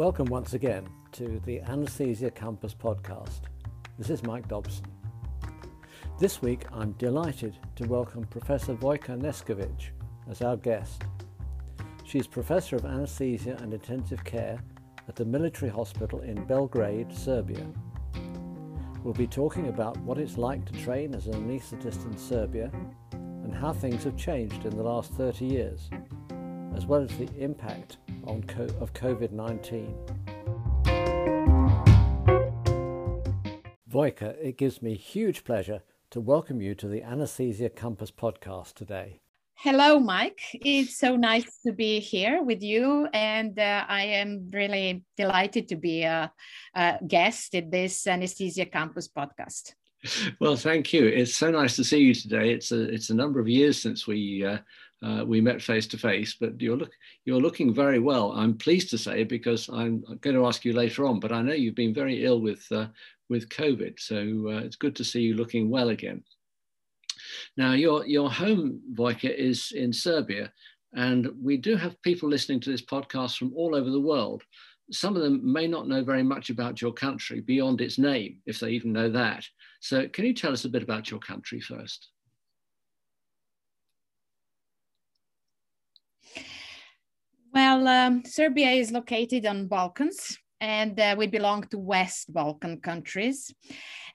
Welcome once again to the Anesthesia Campus podcast. This is Mike Dobson. This week I'm delighted to welcome Professor Vojka Neskovic as our guest. She is Professor of Anesthesia and Intensive Care at the Military Hospital in Belgrade, Serbia. We'll be talking about what it's like to train as an anaesthetist in Serbia and how things have changed in the last 30 years, as well as the impact on co- of COVID 19. Vojka, it gives me huge pleasure to welcome you to the Anesthesia Campus podcast today. Hello, Mike. It's so nice to be here with you, and uh, I am really delighted to be a, a guest at this Anesthesia Campus podcast. Well, thank you. It's so nice to see you today. It's a it's a number of years since we uh, uh, we met face to face, but you're look you're looking very well. I'm pleased to say because I'm going to ask you later on, but I know you've been very ill with uh, with COVID, so uh, it's good to see you looking well again. Now, your your home, Vojka, is in Serbia, and we do have people listening to this podcast from all over the world. Some of them may not know very much about your country beyond its name, if they even know that. So, can you tell us a bit about your country first? Well, um, Serbia is located on Balkans, and uh, we belong to West Balkan countries.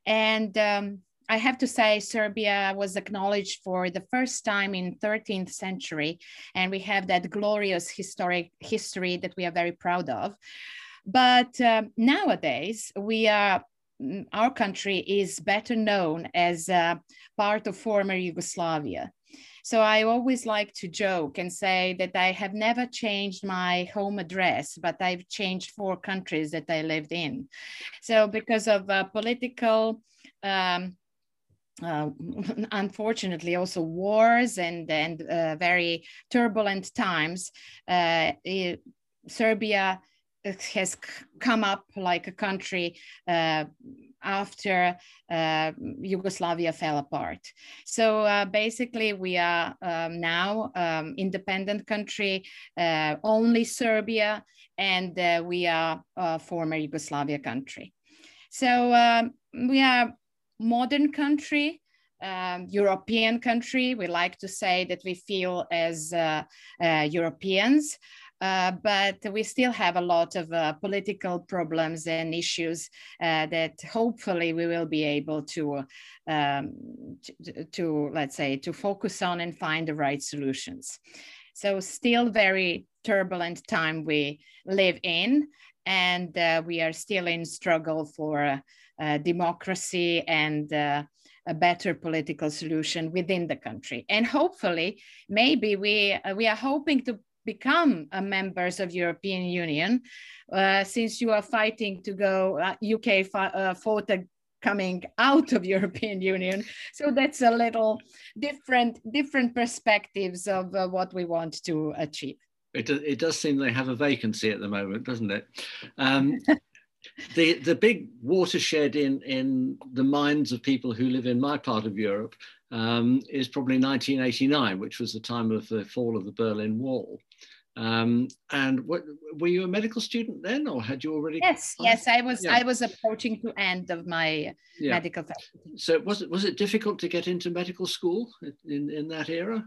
And um, I have to say, Serbia was acknowledged for the first time in 13th century, and we have that glorious historic history that we are very proud of. But uh, nowadays, we are mm, our country is better known as uh, part of former Yugoslavia. So I always like to joke and say that I have never changed my home address, but I've changed four countries that I lived in. So because of uh, political, um, uh, unfortunately also wars and and uh, very turbulent times uh, it, serbia has come up like a country uh, after uh, Yugoslavia fell apart. So uh, basically, we are um, now um, independent country, uh, only Serbia, and uh, we are a former Yugoslavia country. So um, we are modern country. Um, European country. We like to say that we feel as uh, uh, Europeans. Uh, but we still have a lot of uh, political problems and issues uh, that hopefully we will be able to, um, to, to, let's say, to focus on and find the right solutions. So still very turbulent time we live in, and uh, we are still in struggle for uh, democracy and a better political solution within the country. And hopefully, maybe we uh, we are hoping to become uh, members of European Union, uh, since you are fighting to go, uh, UK fought coming out of European Union. So that's a little different, different perspectives of uh, what we want to achieve. It, it does seem they have a vacancy at the moment, doesn't it? Um, the the big watershed in in the minds of people who live in my part of Europe um, is probably 1989, which was the time of the fall of the Berlin Wall. Um, and what, were you a medical student then, or had you already? Yes, yes, I was. Yeah. I was approaching to end of my yeah. medical faculty. So was it was it difficult to get into medical school in in that era?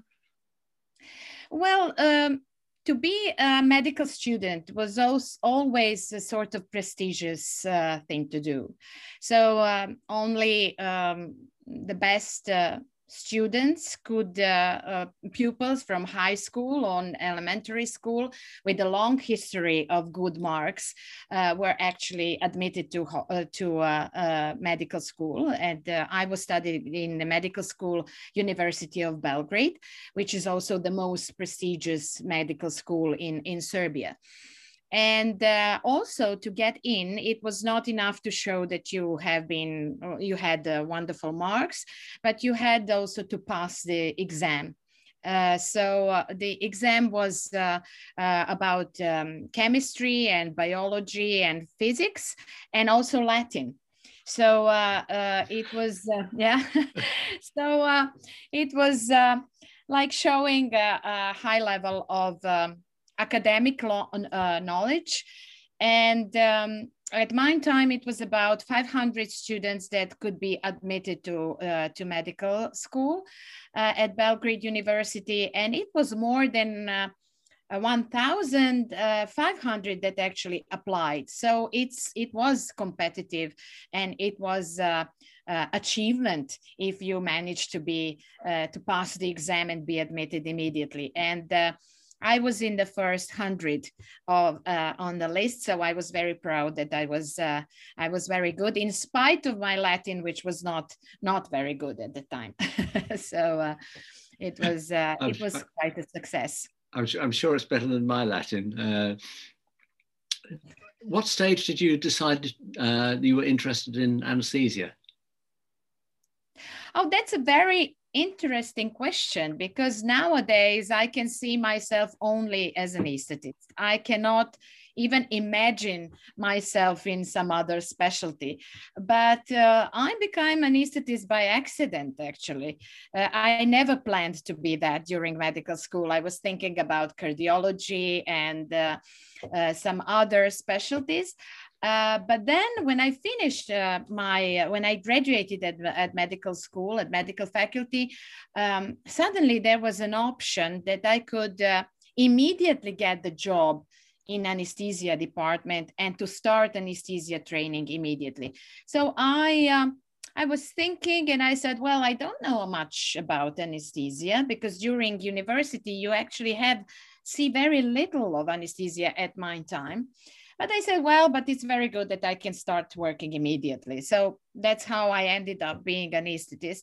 Well, um, to be a medical student was always a sort of prestigious uh, thing to do. So um, only um, the best uh, students could uh, uh, pupils from high school on elementary school with a long history of good marks uh, were actually admitted to uh, to uh, uh, medical school. And i was studying in the medical school university of belgrade which is also the most prestigious medical school in in serbia and uh, also to get in it was not enough to show that you have been you had uh, wonderful marks but you had also to pass the exam. Uh, so uh, the exam was uh, uh, about um, chemistry and biology and physics and also latin. So it was yeah. So it was like showing a, a, high level of um, academic uh, knowledge And um, at my time, it was about 500 students that could be admitted to, uh, to medical school uh, at Belgrade University. And it was more than uh, 1,500 uh, that actually applied. So it's it was competitive and it was uh, uh, achievement if you manage to be to pass the exam and be admitted immediately. And I was in the first hundred of uh, on the list, so I was very proud that I was uh, I was very good in spite of my Latin, which was not not very good at the time. so uh, it was uh, it was quite a success. I'm, I'm sure it's better than my Latin. Uh, what stage did you decide uh, you were interested in anesthesia? Oh, that's a very interesting question because nowadays I can see myself only as an anesthetist. I cannot even imagine myself in some other specialty. But uh, I became an anesthetist by accident, actually. Uh, I never planned to be that during medical school. I was thinking about cardiology and uh, uh some other specialties. Uh, but then when I finished uh, my, uh, when I graduated at, at medical school, at medical faculty, um, suddenly there was an option that I could uh, immediately get the job in anesthesia department and to start anesthesia training immediately. So I, um, I was thinking and I said, well, I don't know much about anesthesia because during university, you actually have see very little of anesthesia at my time. But I said, well, but it's very good that I can start working immediately. So that's how I ended up being an anesthetist.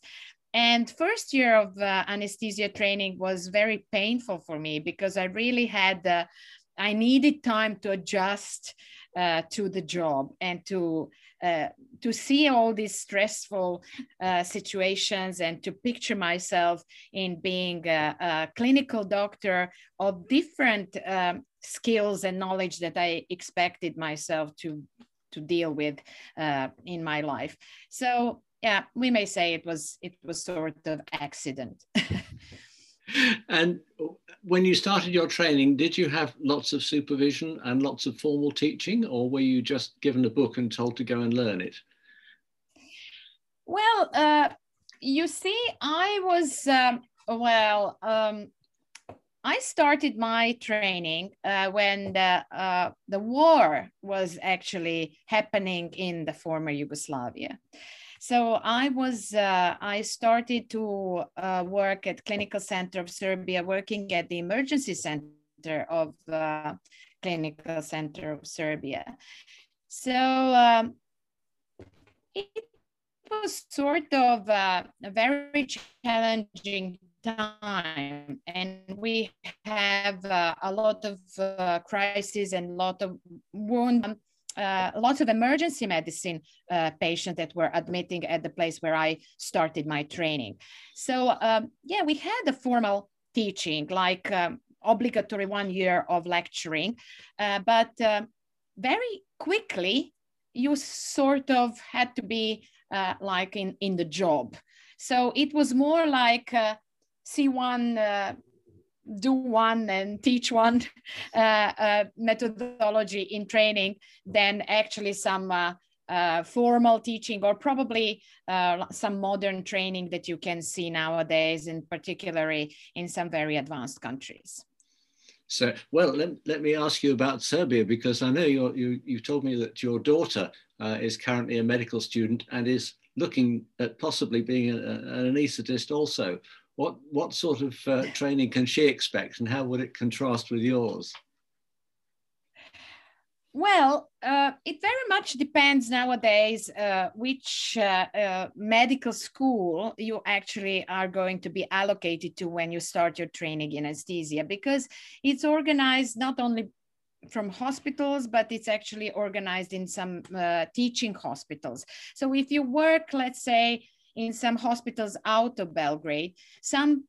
And first year of uh, anesthesia training was very painful for me because I really had, uh, I needed time to adjust uh, to the job and to uh, to see all these stressful uh, situations and to picture myself in being a, a clinical doctor of different um, skills and knowledge that I expected myself to to deal with uh, in my life. So yeah, we may say it was it was sort of accident. and when you started your training, did you have lots of supervision and lots of formal teaching, or were you just given a book and told to go and learn it? Well, uh, you see, I was um, well. Um, I started my training uh, when the, uh, the war was actually happening in the former Yugoslavia. So I was, uh, I started to uh, work at Clinical Center of Serbia, working at the emergency center of uh, Clinical Center of Serbia. So um, it was sort of uh, a very challenging time and we have uh, a lot of uh, crises and lot of wound uh, lots of emergency medicine uh, patients that were admitting at the place where I started my training. So um, yeah, we had a formal teaching, like um, obligatory one year of lecturing, uh, but uh, very quickly you sort of had to be uh, like in, in the job. So it was more like see one, uh, do one, and teach one uh, uh, methodology in training than actually some uh, uh, formal teaching or probably some modern training that you can see nowadays, in particularly in some very advanced countries. So, well, let, let me ask you about Serbia because I know you you, you told me that your daughter uh, is currently a medical student and is looking at possibly being a, an anaesthetist also. What, what sort of uh, training can she expect and how would it contrast with yours? Well, uh, it very much depends nowadays uh, which uh, uh, medical school you actually are going to be allocated to when you start your training in anesthesia because it's organized not only from hospitals, but it's actually organized in some uh, teaching hospitals. So if you work, let's say, in some hospitals out of Belgrade. Some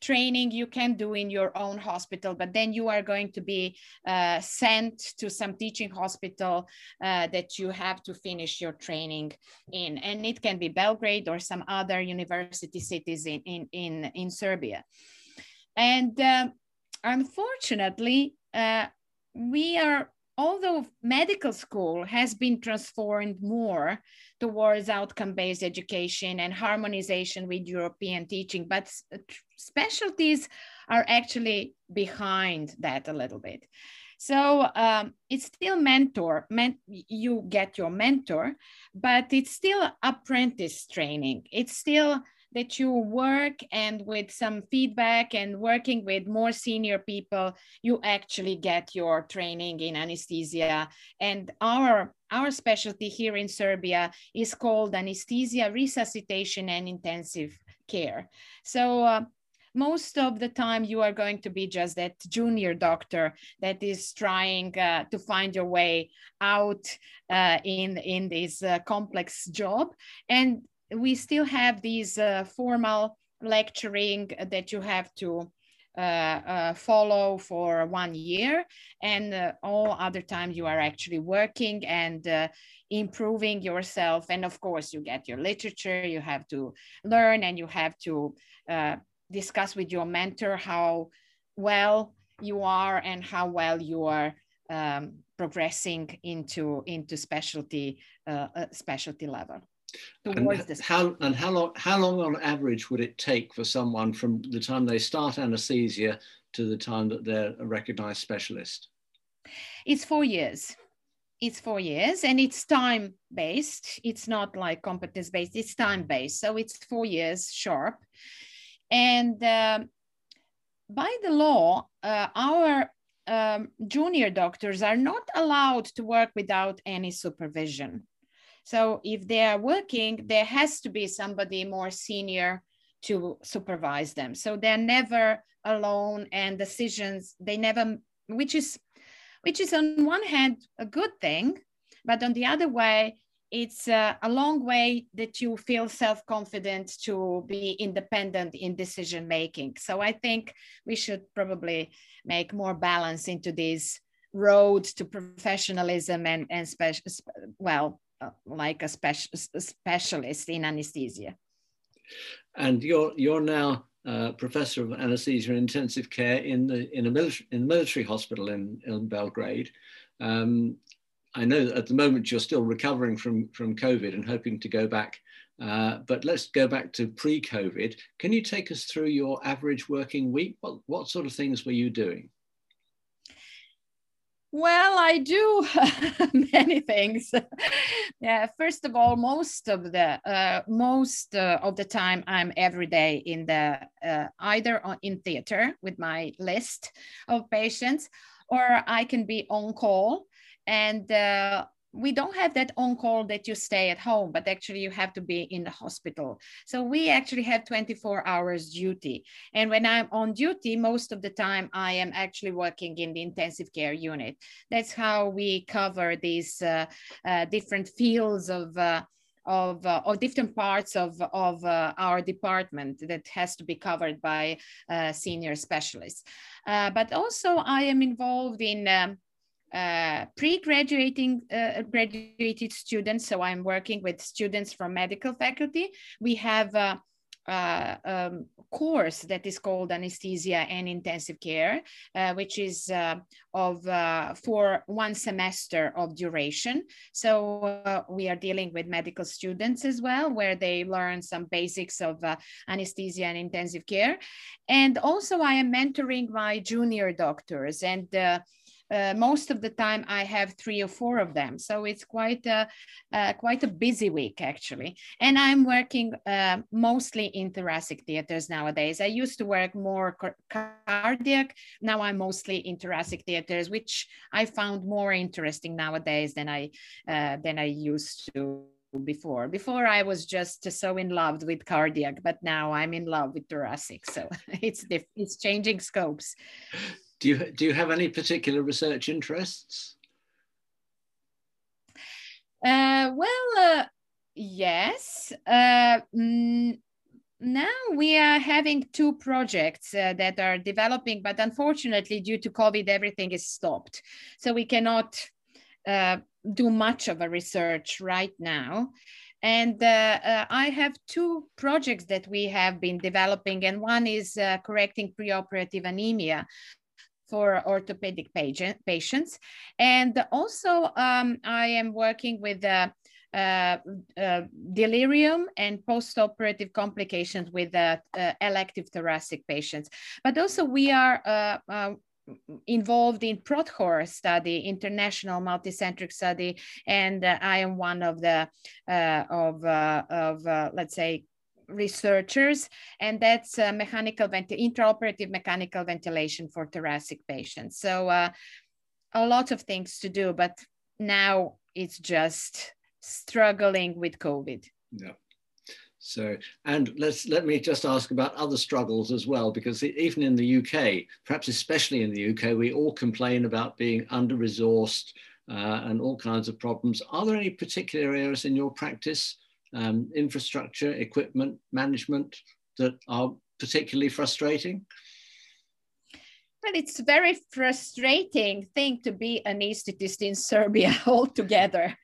training you can do in your own hospital, but then you are going to be uh, sent to some teaching hospital uh, that you have to finish your training in. And it can be Belgrade or some other university cities in, in, in, in Serbia. And uh, unfortunately, we are although medical school has been transformed more towards outcome-based education and harmonization with European teaching, but specialties are actually behind that a little bit. So um, it's still mentor, men- you get your mentor, but it's still apprentice training. It's still that you work and with some feedback and working with more senior people, you actually get your training in anesthesia. And our, our specialty here in Serbia is called anesthesia, resuscitation, and intensive care. So uh, most of the time you are going to be just that junior doctor that is trying uh, to find your way out uh, in in this uh, complex job and we still have these uh, formal lecturing that you have to uh, uh, follow for one year. And uh, all other times you are actually working and improving yourself. And of course you get your literature you have to learn and you have to discuss with your mentor how well you are and how well you are um, progressing into into specialty uh, specialty level and how and how long how long on average would it take for someone from the time they start anesthesia to the time that they're a recognized specialist? It's four years. It's four years and it's time based it's not like competence based it's time based so it's four years sharp. And um, by the law, uh, our um, junior doctors are not allowed to work without any supervision. So if they are working, there has to be somebody more senior to supervise them. So they're never alone and decisions, they never, which is, which is on one hand a good thing, but on the other way, it's uh, a long way that you feel self-confident to be independent in decision making so i think we should probably make more balance into this road to professionalism and and special well like a special specialist in anesthesia and you're you're now uh, professor of anesthesia and intensive care in the in a military in the military hospital in in belgrade um, I know that at the moment you're still recovering from, from COVID and hoping to go back. Uh, but let's go back to pre-COVID. Can you take us through your average working week? What, what sort of things were you doing? Well, I do many things. yeah, first of all, most of the uh, most uh, of the time, I'm every day in the uh, either in theater with my list of patients, or I can be on call and uh, we don't have that on call that you stay at home but actually you have to be in the hospital. So we actually have 24 hours duty. And when i'm on duty most of the time i am actually working in the intensive care unit. That's how we cover these uh, uh, different fields of uh, of, uh, of different parts of, of uh, our department that has to be covered by uh, senior specialists. Uh, but also I am involved in um, uh, pre-graduating uh, graduated students. So I'm working with students from medical faculty. We have a, a um, course that is called anesthesia and intensive care, uh, which is uh, of uh, for one semester of duration. So uh, we are dealing with medical students as well, where they learn some basics of anesthesia and intensive care. And also I am mentoring my junior doctors and uh, most of the time I have three or four of them. So it's quite a, uh, quite a busy week actually. And I'm working uh, mostly in thoracic theaters nowadays. I used to work more cardiac. Now I'm mostly in thoracic theaters, which I found more interesting nowadays than I, uh, than I used to before. Before I was just so in love with cardiac, but now I'm in love with thoracic. So it's it's changing scopes. Do you do you have any particular research interests? Uh, well, uh, yes. Uh, now we are having two projects uh, that are developing, but unfortunately, due to COVID, everything is stopped. So we cannot uh, do much of a research right now. And uh, uh, I have two projects that we have been developing, and one is uh, correcting preoperative anemia for orthopedic patient, patients. And also um, I am working with uh, uh, uh, delirium and post-operative complications with uh, uh, elective thoracic patients. But also we are uh, involved in PROTHOR study, international multicentric study, and I am one of the of of let's say researchers, and that's uh, mechanical intraoperative mechanical ventilation for thoracic patients. So uh, a lot of things to do, but now it's just struggling with COVID. Yeah. So, and let's let me just ask about other struggles as well, because even in the UK, perhaps especially in the UK, we all complain about being under resourced uh, and all kinds of problems. Are there any particular areas in your practice um, infrastructure, equipment, management that are particularly frustrating? Well, it's a very frustrating thing to be an anesthetist in Serbia altogether.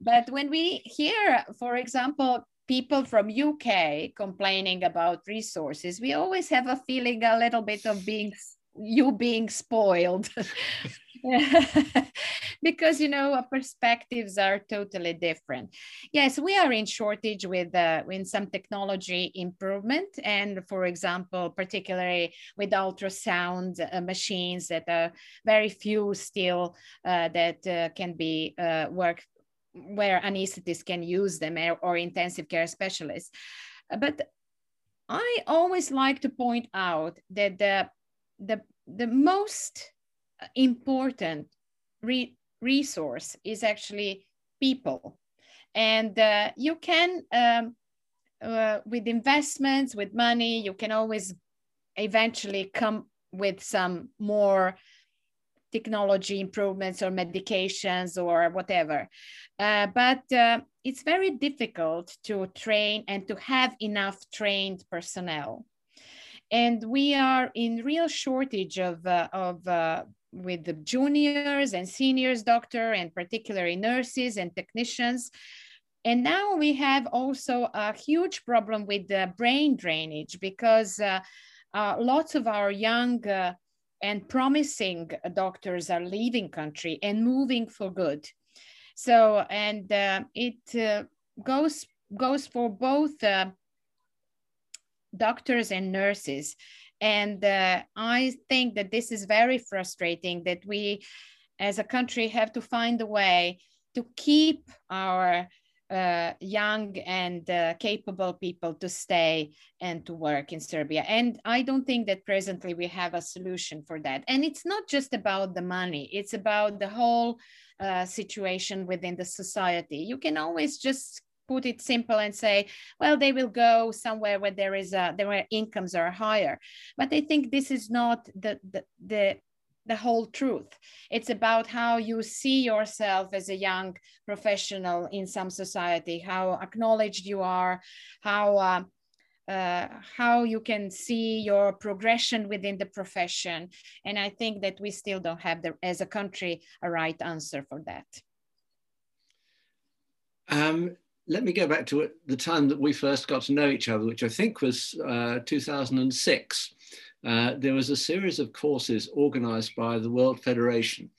But when we hear, for example, people from UK complaining about resources, we always have a feeling a little bit of being you being spoiled because you know our perspectives are totally different. Yes we are in shortage with uh, in some technology improvement and for example particularly with ultrasound uh, machines that are very few still uh, that uh, can be uh, work where anesthetists can use them or, or intensive care specialists. But i always like to point out that the the the most important re- resource is actually people. And uh, you can um, uh, with investments with money you can always eventually come with some more technology improvements or medications or whatever. Uh, but uh, it's very difficult to train and to have enough trained personnel. And we are in real shortage of, uh, of uh, with the juniors and seniors doctor and particularly nurses and technicians. And now we have also a huge problem with the brain drainage because uh, uh, lots of our young uh, and promising doctors are leaving country and moving for good. So, and uh, it uh, goes goes for both uh, doctors and nurses. And uh, I think that this is very frustrating that we as a country have to find a way to keep our uh, young and uh, capable people to stay and to work in Serbia. And I don't think that presently we have a solution for that. And it's not just about the money, it's about the whole uh, situation within the society. You can always just put it simple and say, well, they will go somewhere where there is a, where incomes are higher. But I think this is not the, the, the the whole truth. It's about how you see yourself as a young professional in some society, how acknowledged you are, how uh, uh, how you can see your progression within the profession. And I think that we still don't have the, as a country a right answer for that. Um, let me go back to the time that we first got to know each other, which I think was uh, 2006. Uh, there was a series of courses organized by the World Federation,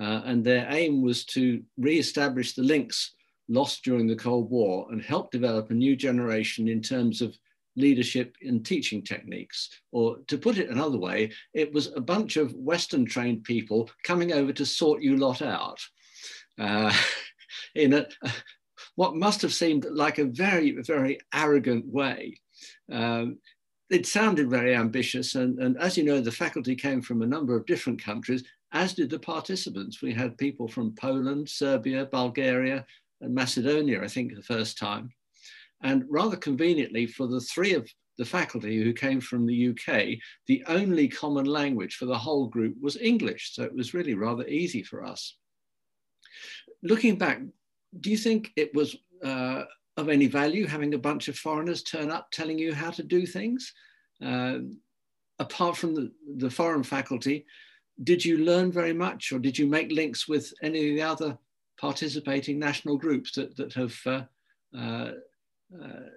uh, and their aim was to re-establish the links lost during the Cold War and help develop a new generation in terms of leadership and teaching techniques. Or to put it another way, it was a bunch of Western trained people coming over to sort you lot out. Uh, in a, what must have seemed like a very, very arrogant way. Um, it sounded very ambitious. And, and as you know, the faculty came from a number of different countries, as did the participants. We had people from Poland, Serbia, Bulgaria, and Macedonia, I think, the first time. And rather conveniently, for the three of the faculty who came from the UK, the only common language for the whole group was English. So it was really rather easy for us. Looking back, do you think it was uh, of any value having a bunch of foreigners turn up telling you how to do things? Uh, apart from the, the foreign faculty, did you learn very much or did you make links with any of the other participating national groups that, that have uh, uh, uh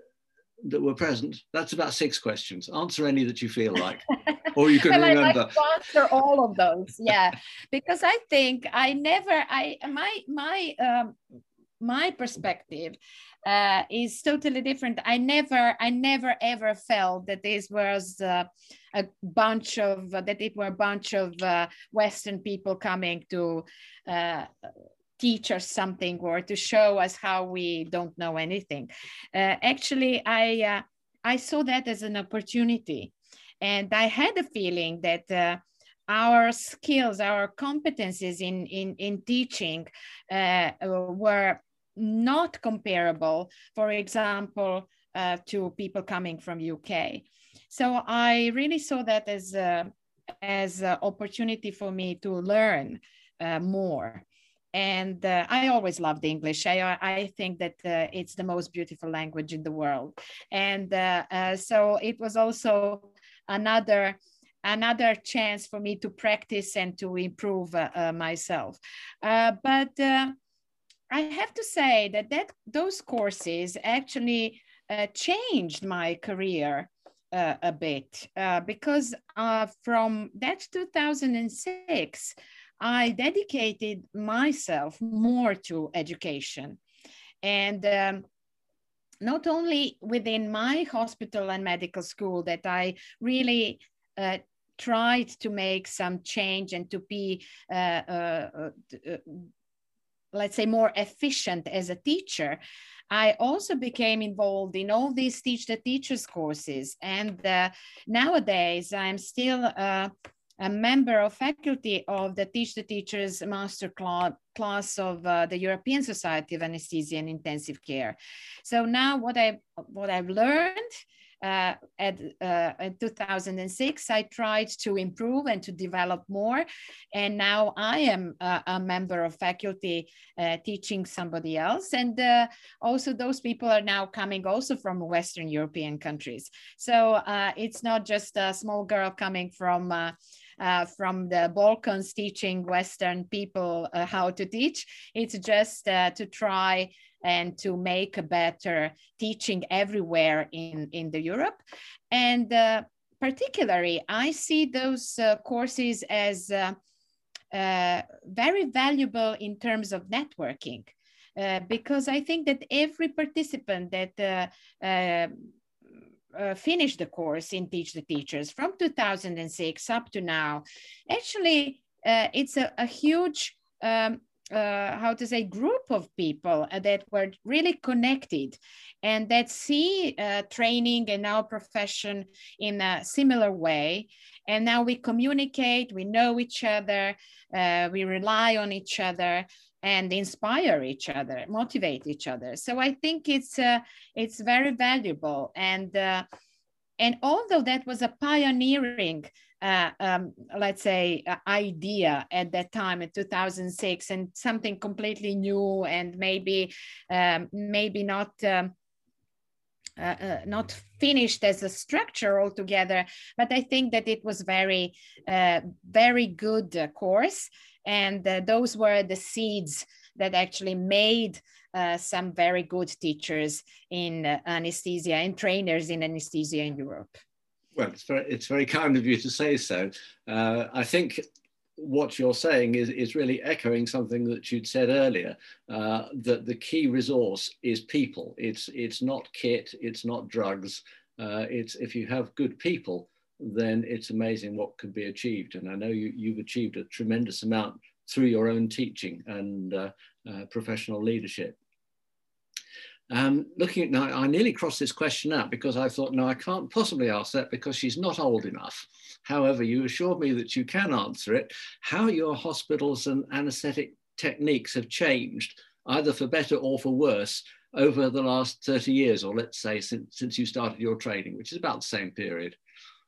that were present. That's about six questions. Answer any that you feel like, or you can well, remember. I like to answer all of those. Yeah, because I think I never, I my my um, my perspective uh, is totally different. I never, I never ever felt that this was uh, a bunch of uh, that it were a bunch of uh, Western people coming to uh, teach us something or to show us how we don't know anything. Uh, actually, I I saw that as an opportunity, and I had a feeling that. Our skills, our competencies in, in, in teaching uh, were not comparable, for example, uh, to people coming from UK. So I really saw that as a, as an opportunity for me to learn uh, more and uh, I always loved English. I, I think that uh, it's the most beautiful language in the world, and uh, uh so it was also another another chance for me to practice and to improve myself. but I have to say that that those courses actually changed my career. a bit because from that 2006 I dedicated myself more to education. And um, not only within my hospital and medical school that I really uh, tried to make some change and to be, uh, uh, uh let's say, more efficient as a teacher. I also became involved in all these Teach the Teachers courses. And uh, nowadays, I'm still uh, a member of faculty of the Teach the Teachers master class of uh, the European Society of Anesthesia and Intensive Care. So now what I what I've learned at uh, in 2006, I tried to improve and to develop more, and now I am a, member of faculty uh, teaching somebody else, and uh, also those people are now coming also from Western European countries. So uh, it's not just a small girl coming from uh, from the Balkans teaching Western people uh, how to teach. It's just uh, to try and to make a better teaching everywhere in, in the Europe. And uh, particularly, I see those uh, courses as uh, very valuable in terms of networking. because I think that every participant that uh, finished the course in Teach the Teachers from 2006 up to now. Actually, uh, it's a, a huge, um, uh, how to say, group of people that were really connected and that see uh, training and our profession in a similar way. And now we communicate, we know each other, uh, we rely on each other, and inspire each other, motivate each other. So I think it's uh, it's very valuable. And uh, and although that was a pioneering, uh, um, let's say, uh, idea at that time in 2006, and something completely new, and maybe um, maybe not. Um, uh, uh, not finished as a structure altogether, but I think that it was very, uh, very good course, and those were the seeds that actually made uh, some very good teachers in anesthesia and trainers in anesthesia in Europe. Well, it's very, it's very kind of you to say so. Uh, I think what you're saying is, is really echoing something that you'd said earlier, uh, that the key resource is people. It's, it's not kit, it's not drugs. Uh, it's if you have good people, then it's amazing what can be achieved. And I know you, you've achieved a tremendous amount through your own teaching and uh, uh, professional leadership. Um, looking at now, I nearly crossed this question out because I thought, no, I can't possibly ask that because she's not old enough. However, you assured me that you can answer it. How your hospitals and anaesthetic techniques have changed, either for better or for worse, over the last 30 years, or let's say since, since you started your training, which is about the same period.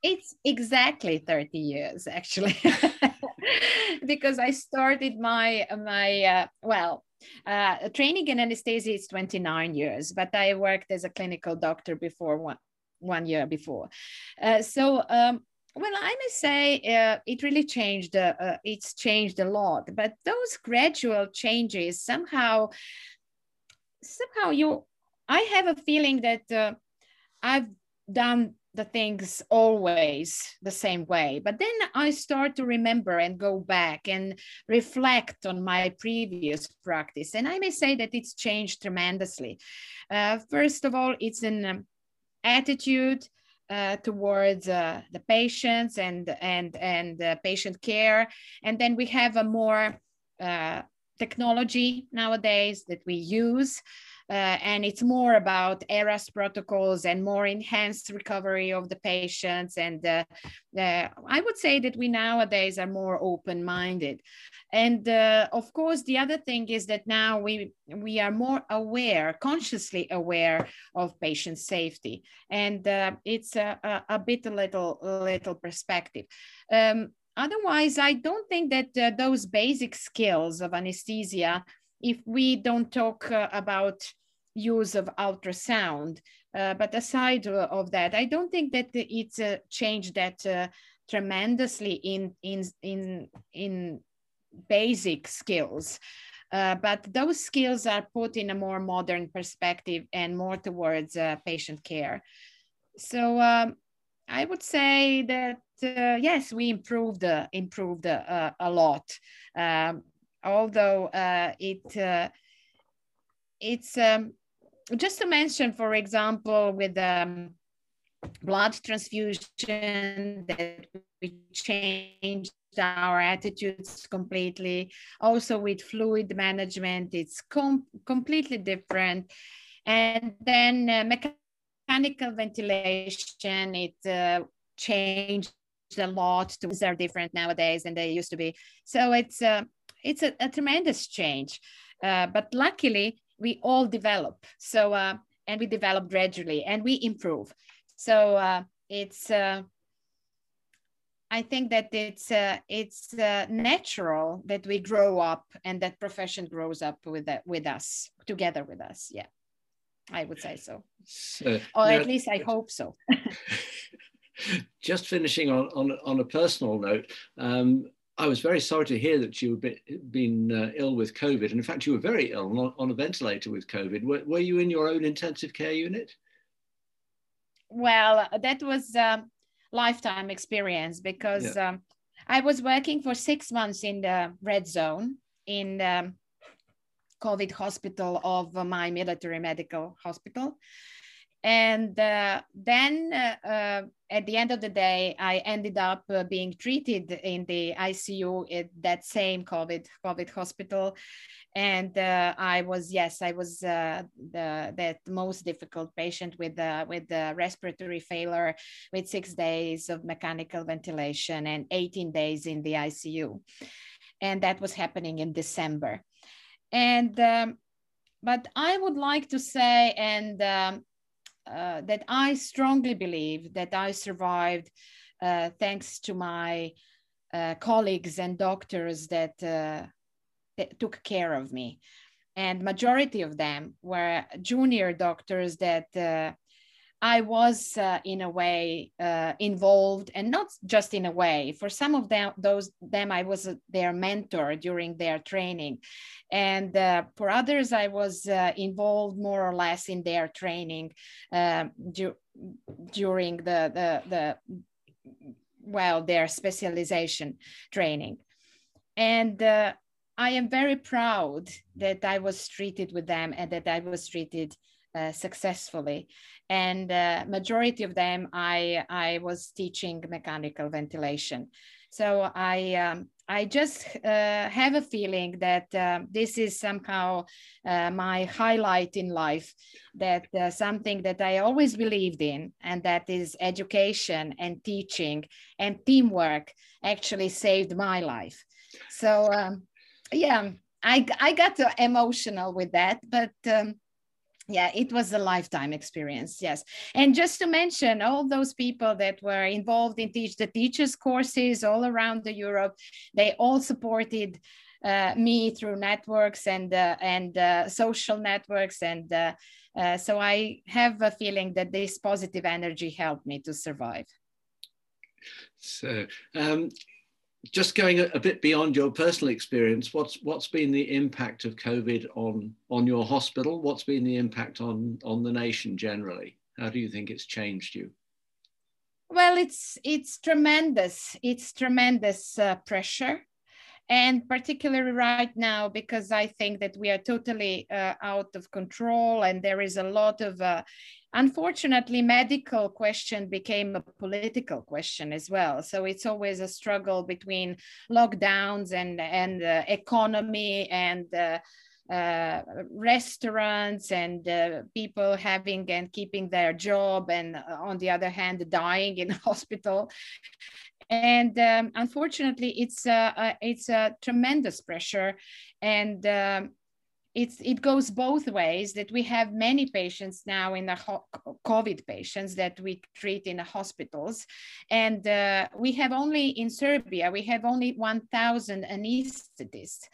It's exactly 30 years, actually. because I started my my uh, well uh, training in anesthesia is 29 years, but I worked as a clinical doctor before one one year before. Uh, so um, well, I may say uh, it really changed. Uh, uh, it's changed a lot, but those gradual changes somehow, somehow you, I have a feeling that uh, I've done the things always the same way. But then I start to remember and go back and reflect on my previous practice. And I may say that it's changed tremendously. Uh, first of all, it's an um, attitude uh, towards uh, the patients and and and uh, patient care, and then we have a more uh, technology nowadays that we use and it's more about ERAS protocols and more enhanced recovery of the patients. And uh, uh, I would say that we nowadays are more open-minded. And uh, of course, the other thing is that now we we are more aware, consciously aware of patient safety, and uh, it's a, a, a, bit a little little perspective. Um, otherwise, I don't think that uh, those basic skills of anesthesia if we don't talk uh, about use of ultrasound. Uh, but aside of that, I don't think that it's a change that uh, tremendously in, in, in, in basic skills. Uh, but those skills are put in a more modern perspective and more towards uh, patient care. So um, I would say that uh, yes, we improved uh, improved uh, a lot. Um, although uh, it uh, it's um, just to mention, for example, with um, blood transfusion that we changed our attitudes completely. Also with fluid management, it's com completely different. And then uh, mechanical ventilation, it uh, changed a lot. Things are different nowadays than they used to be. So it's uh, it's a, a tremendous change. Uh, but luckily, we all develop. So, uh, and we develop gradually and we improve. So uh, it's, uh, I think that it's uh, it's uh, natural that we grow up and that profession grows up with that with us together with us. Yeah, I would say so, so or at least I hope so. just finishing on, on, on a personal note, um, I was very sorry to hear that you had been uh, ill with COVID. And in fact, you were very ill on, on a ventilator with COVID. Were, were, you in your own intensive care unit? Well, that was a lifetime experience because yeah. um, I was working for six months in the red zone in the COVID hospital of my military medical hospital. And uh, then uh, uh, at the end of the day, I ended up uh, being treated in the ICU at that same COVID COVID hospital, and uh, I was yes, I was uh, the that most difficult patient with with the respiratory failure, with six days of mechanical ventilation and 18 days in the ICU, and that was happening in December, and. Um, but I would like to say, and um, uh, that I strongly believe that I survived uh, thanks to my uh, colleagues and doctors that, uh, that, took care of me. And majority of them were junior doctors that uh, I was uh, in a way uh, involved, and not just in a way. For some of them, those them I was their mentor during their training, and uh, for others I was uh, involved more or less in their training um, du during the the the well their specialization training, and. Uh, I am very proud that I was treated with them and that I was treated uh, successfully and uh, majority of them I, I was teaching mechanical ventilation. So I, um, I just uh, have a feeling that uh, this is somehow uh, my highlight in life, that something that I always believed in, and that is education and teaching and teamwork actually saved my life. So um, yeah, I, I got emotional with that, but um, yeah it was a lifetime experience yes. And just to mention all those people that were involved in teach the teachers courses all around the europe they all supported uh, me through networks and uh, and uh, social networks and uh, uh, so i have a feeling that this positive energy helped me to survive. So um, just going a, a, bit beyond your personal experience, what's what's been the impact of COVID on on your hospital? What's been the impact on on the nation generally? How do you think it's changed you? Well, it's it's tremendous. It's tremendous uh, pressure, and particularly right now because I think that we are totally uh, out of control, and there is a lot of. Uh, unfortunately, medical question became a political question as well. So it's always a struggle between lockdowns and and economy and uh, uh, restaurants and uh, people having and keeping their job and uh, on the other hand dying in hospital and um, unfortunately it's a, it's a tremendous pressure and um, it's, it goes both ways that we have many patients now in the COVID patients that we treat in the hospitals. And uh, we have only in Serbia, we have only 1,000 anesthetists.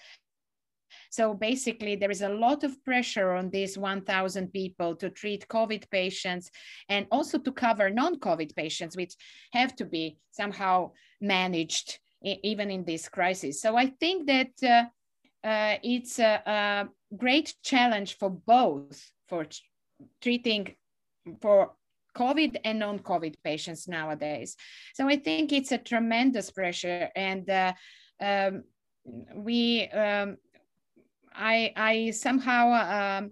So basically, there is a lot of pressure on these 1,000 people to treat COVID patients and also to cover non COVID patients, which have to be somehow managed even in this crisis. So I think that uh, uh, it's a, great challenge for both for treating for COVID and non-COVID patients nowadays. So I think it's a tremendous pressure, and uh, um, we um, I, I somehow, um,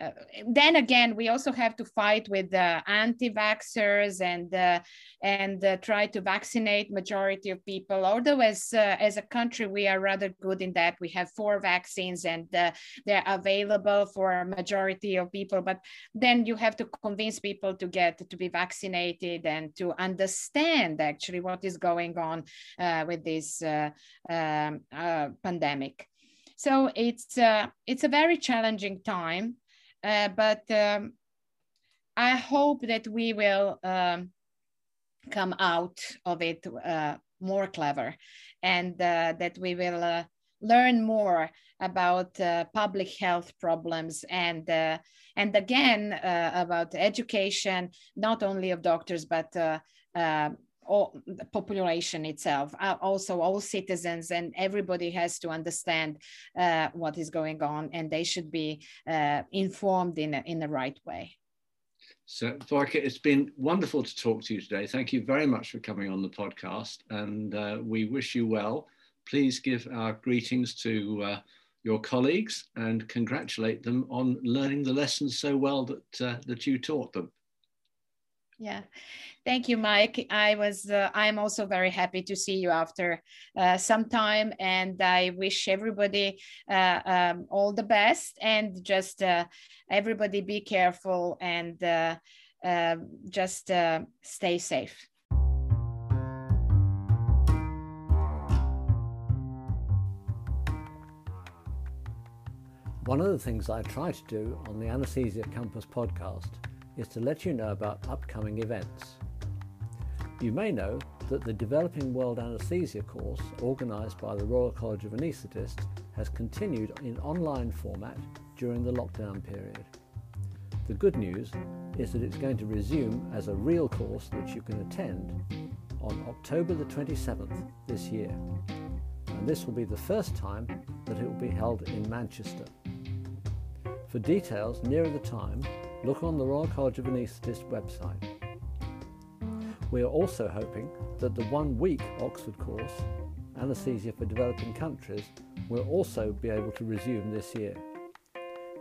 uh, then again, we also have to fight with the anti-vaxxers and uh, and uh, try to vaccinate majority of people. Although as uh, as a country, we are rather good in that. We have four vaccines and uh, they're available for majority of people. But then you have to convince people to get to be vaccinated and to understand actually what is going on uh, with this um, pandemic. So it's uh, it's a very challenging time, uh, but um, I hope that we will um, come out of it uh, more clever, and uh, that we will uh, learn more about uh, public health problems and and again about education, not only of doctors but all the population itself, uh, also all citizens, and everybody has to understand uh, what is going on, and they should be uh, informed in a, in the right way. So, Vojka, it's been wonderful to talk to you today. Thank you very much for coming on the podcast, and uh, we wish you well. Please give our greetings to uh, your colleagues and congratulate them on learning the lessons so well that uh, that you taught them. Yeah, thank you, Mike. I was, uh, I'm also very happy to see you after uh, some time, and I wish everybody uh, um, all the best. And just uh, everybody be careful and uh, um, just uh, stay safe. One of the things I try to do on the Anesthesia Campus podcast is to let you know about upcoming events. You may know that the Developing World Anesthesia course, organised by the Royal College of Anaesthetists, has continued in online format during the lockdown period. The good news is that it's going to resume as a real course that you can attend on October the 27th this year. And this will be the first time that it will be held in Manchester. For details nearer the time, look on the Royal College of Anaesthetists website. We are also hoping that the one week Oxford course, Anaesthesia for Developing Countries, will also be able to resume this year.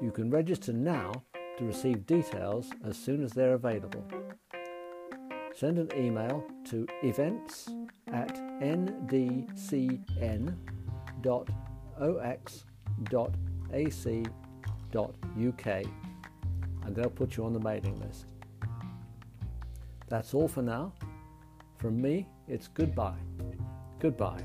You can register now to receive details as soon as they're available. Send an email to events at ndcn.ox.ac.uk and they'll put you on the mailing list. That's all for now. From me, it's goodbye. Goodbye.